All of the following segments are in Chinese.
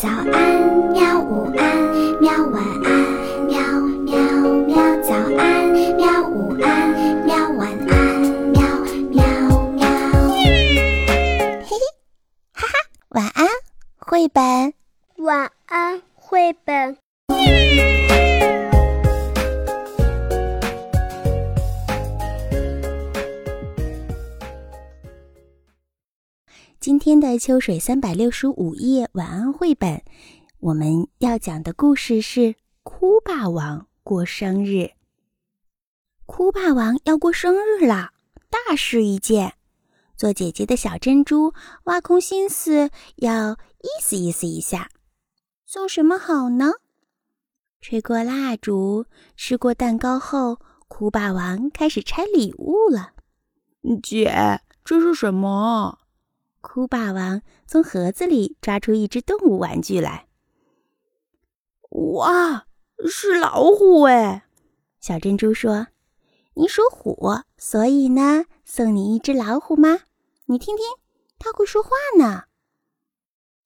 早安，喵！午安，喵！晚安，喵喵喵！早安，喵！午安，喵！晚安，喵喵喵！嘿嘿，哈哈，晚安，绘本。晚安，绘本。今天的秋水三百六十五夜晚安绘本，我们要讲的故事是哭霸王过生日。哭霸王要过生日啦，大事一件。做姐姐的小珍珠挖空心思要意思意思一下，送什么好呢？吹过蜡烛，吃过蛋糕后，哭霸王开始拆礼物了。姐，这是什么？哭霸王从盒子里抓出一只动物玩具来。哇，是老虎哎！小珍珠说：“你属虎，所以呢，送你一只老虎吗？你听听，它会说话呢。”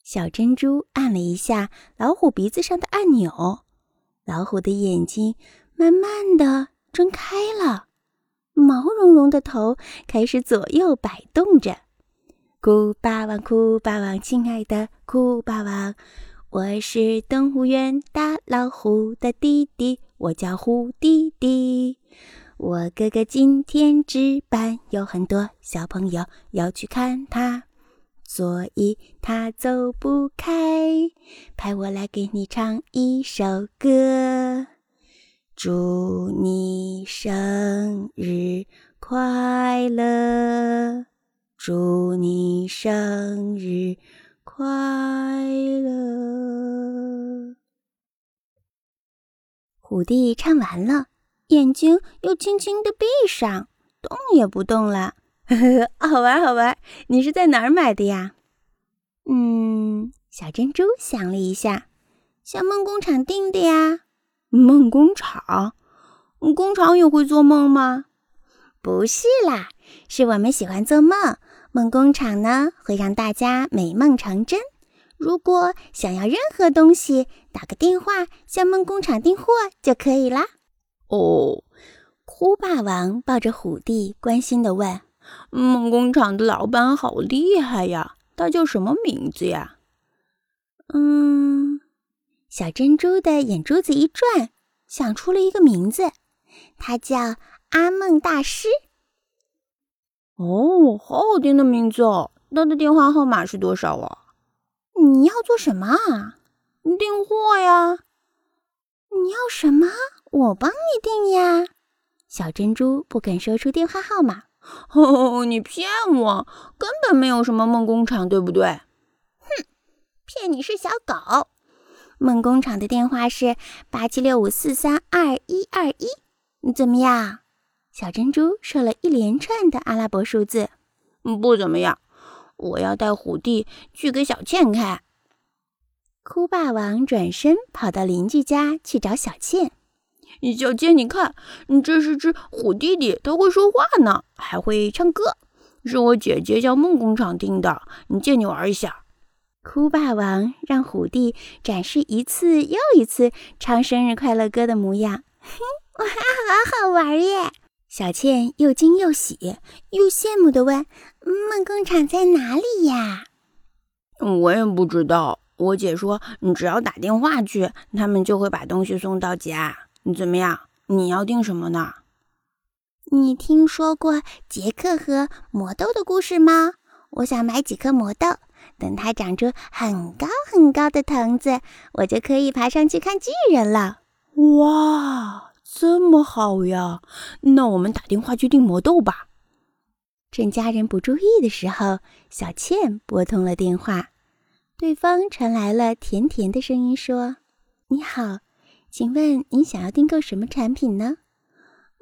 小珍珠按了一下老虎鼻子上的按钮，老虎的眼睛慢慢的睁开了，毛茸茸的头开始左右摆动着。酷霸王，酷霸王，亲爱的酷霸王，我是动物园大老虎的弟弟，我叫虎弟弟。我哥哥今天值班，有很多小朋友要去看他，所以他走不开，派我来给你唱一首歌，祝你生日快乐。祝你生日快乐！虎弟唱完了，眼睛又轻轻的闭上，动也不动了。呵呵，好玩好玩！你是在哪儿买的呀？嗯，小珍珠想了一下，向梦工厂订的呀。梦工厂？工厂也会做梦吗？不是啦，是我们喜欢做梦。梦工厂呢，会让大家美梦成真。如果想要任何东西，打个电话向梦工厂订货就可以啦。哦，哭霸王抱着虎弟，关心地问：“梦工厂的老板好厉害呀，他叫什么名字呀？”嗯，小珍珠的眼珠子一转，想出了一个名字，他叫阿梦大师。哦，好好听的名字哦！他的电话号码是多少啊？你要做什么啊？订货呀！你要什么？我帮你订呀！小珍珠不肯说出电话号码。哦，你骗我！根本没有什么梦工厂，对不对？哼，骗你是小狗。梦工厂的电话是八七六五四三二一二一。你怎么样？小珍珠说了一连串的阿拉伯数字，不怎么样。我要带虎弟去给小倩看。哭霸王转身跑到邻居家去找小倩。小倩，你看，这是只虎弟弟，他会说话呢，还会唱歌，是我姐姐叫梦工厂订的。你借你玩一下。哭霸王让虎弟展示一次又一次唱生日快乐歌的模样。嘿，哇，好好玩耶！小倩又惊又喜又羡慕地问：“梦工厂在哪里呀？”“我也不知道。”我姐说：“你只要打电话去，他们就会把东西送到家。你怎么样？你要订什么呢？”“你听说过杰克和魔豆的故事吗？我想买几颗魔豆，等它长出很高很高的藤子，我就可以爬上去看巨人了。”哇！这么好呀，那我们打电话去订魔豆吧。趁家人不注意的时候，小倩拨通了电话，对方传来了甜甜的声音，说：“你好，请问您想要订购什么产品呢？”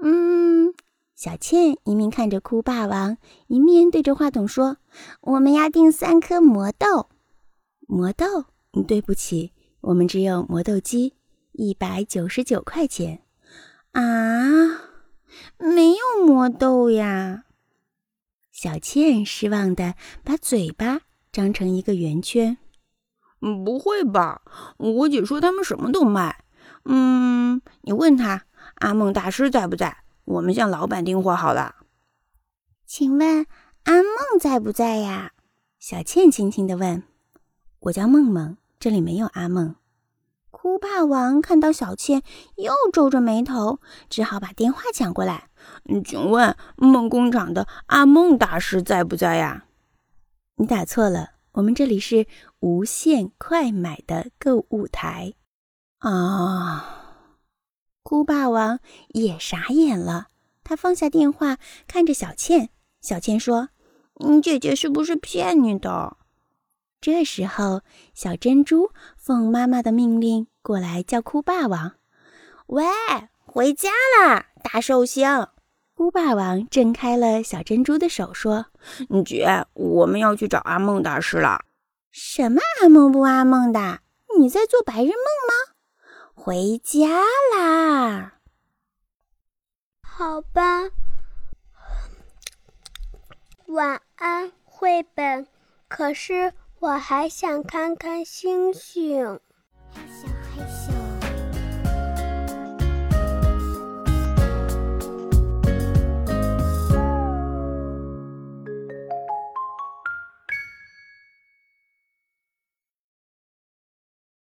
嗯，小倩一面看着哭霸王，一面对着话筒说：“我们要订三颗魔豆。”魔豆？对不起，我们只有磨豆机，一百九十九块钱。啊，没有魔豆呀！小倩失望的把嘴巴张成一个圆圈。嗯，不会吧？我姐说他们什么都卖。嗯，你问他阿梦大师在不在？我们向老板订货好了。请问阿梦在不在呀？小倩轻轻的问。我叫梦梦，这里没有阿梦。哭霸王看到小倩，又皱着眉头，只好把电话抢过来。请问梦工厂的阿梦大师在不在呀？你打错了，我们这里是无限快买的购物台。啊！哭霸王也傻眼了，他放下电话，看着小倩。小倩说：“你姐姐是不是骗你的？”这时候，小珍珠奉妈妈的命令过来叫哭霸王：“喂，回家啦，大寿星！”哭霸王挣开了小珍珠的手，说：“姐，我们要去找阿梦大师了。”“什么阿梦不阿梦的？你在做白日梦吗？”“回家啦。”“好吧。”“晚安，绘本。”可是。我还想看看星星。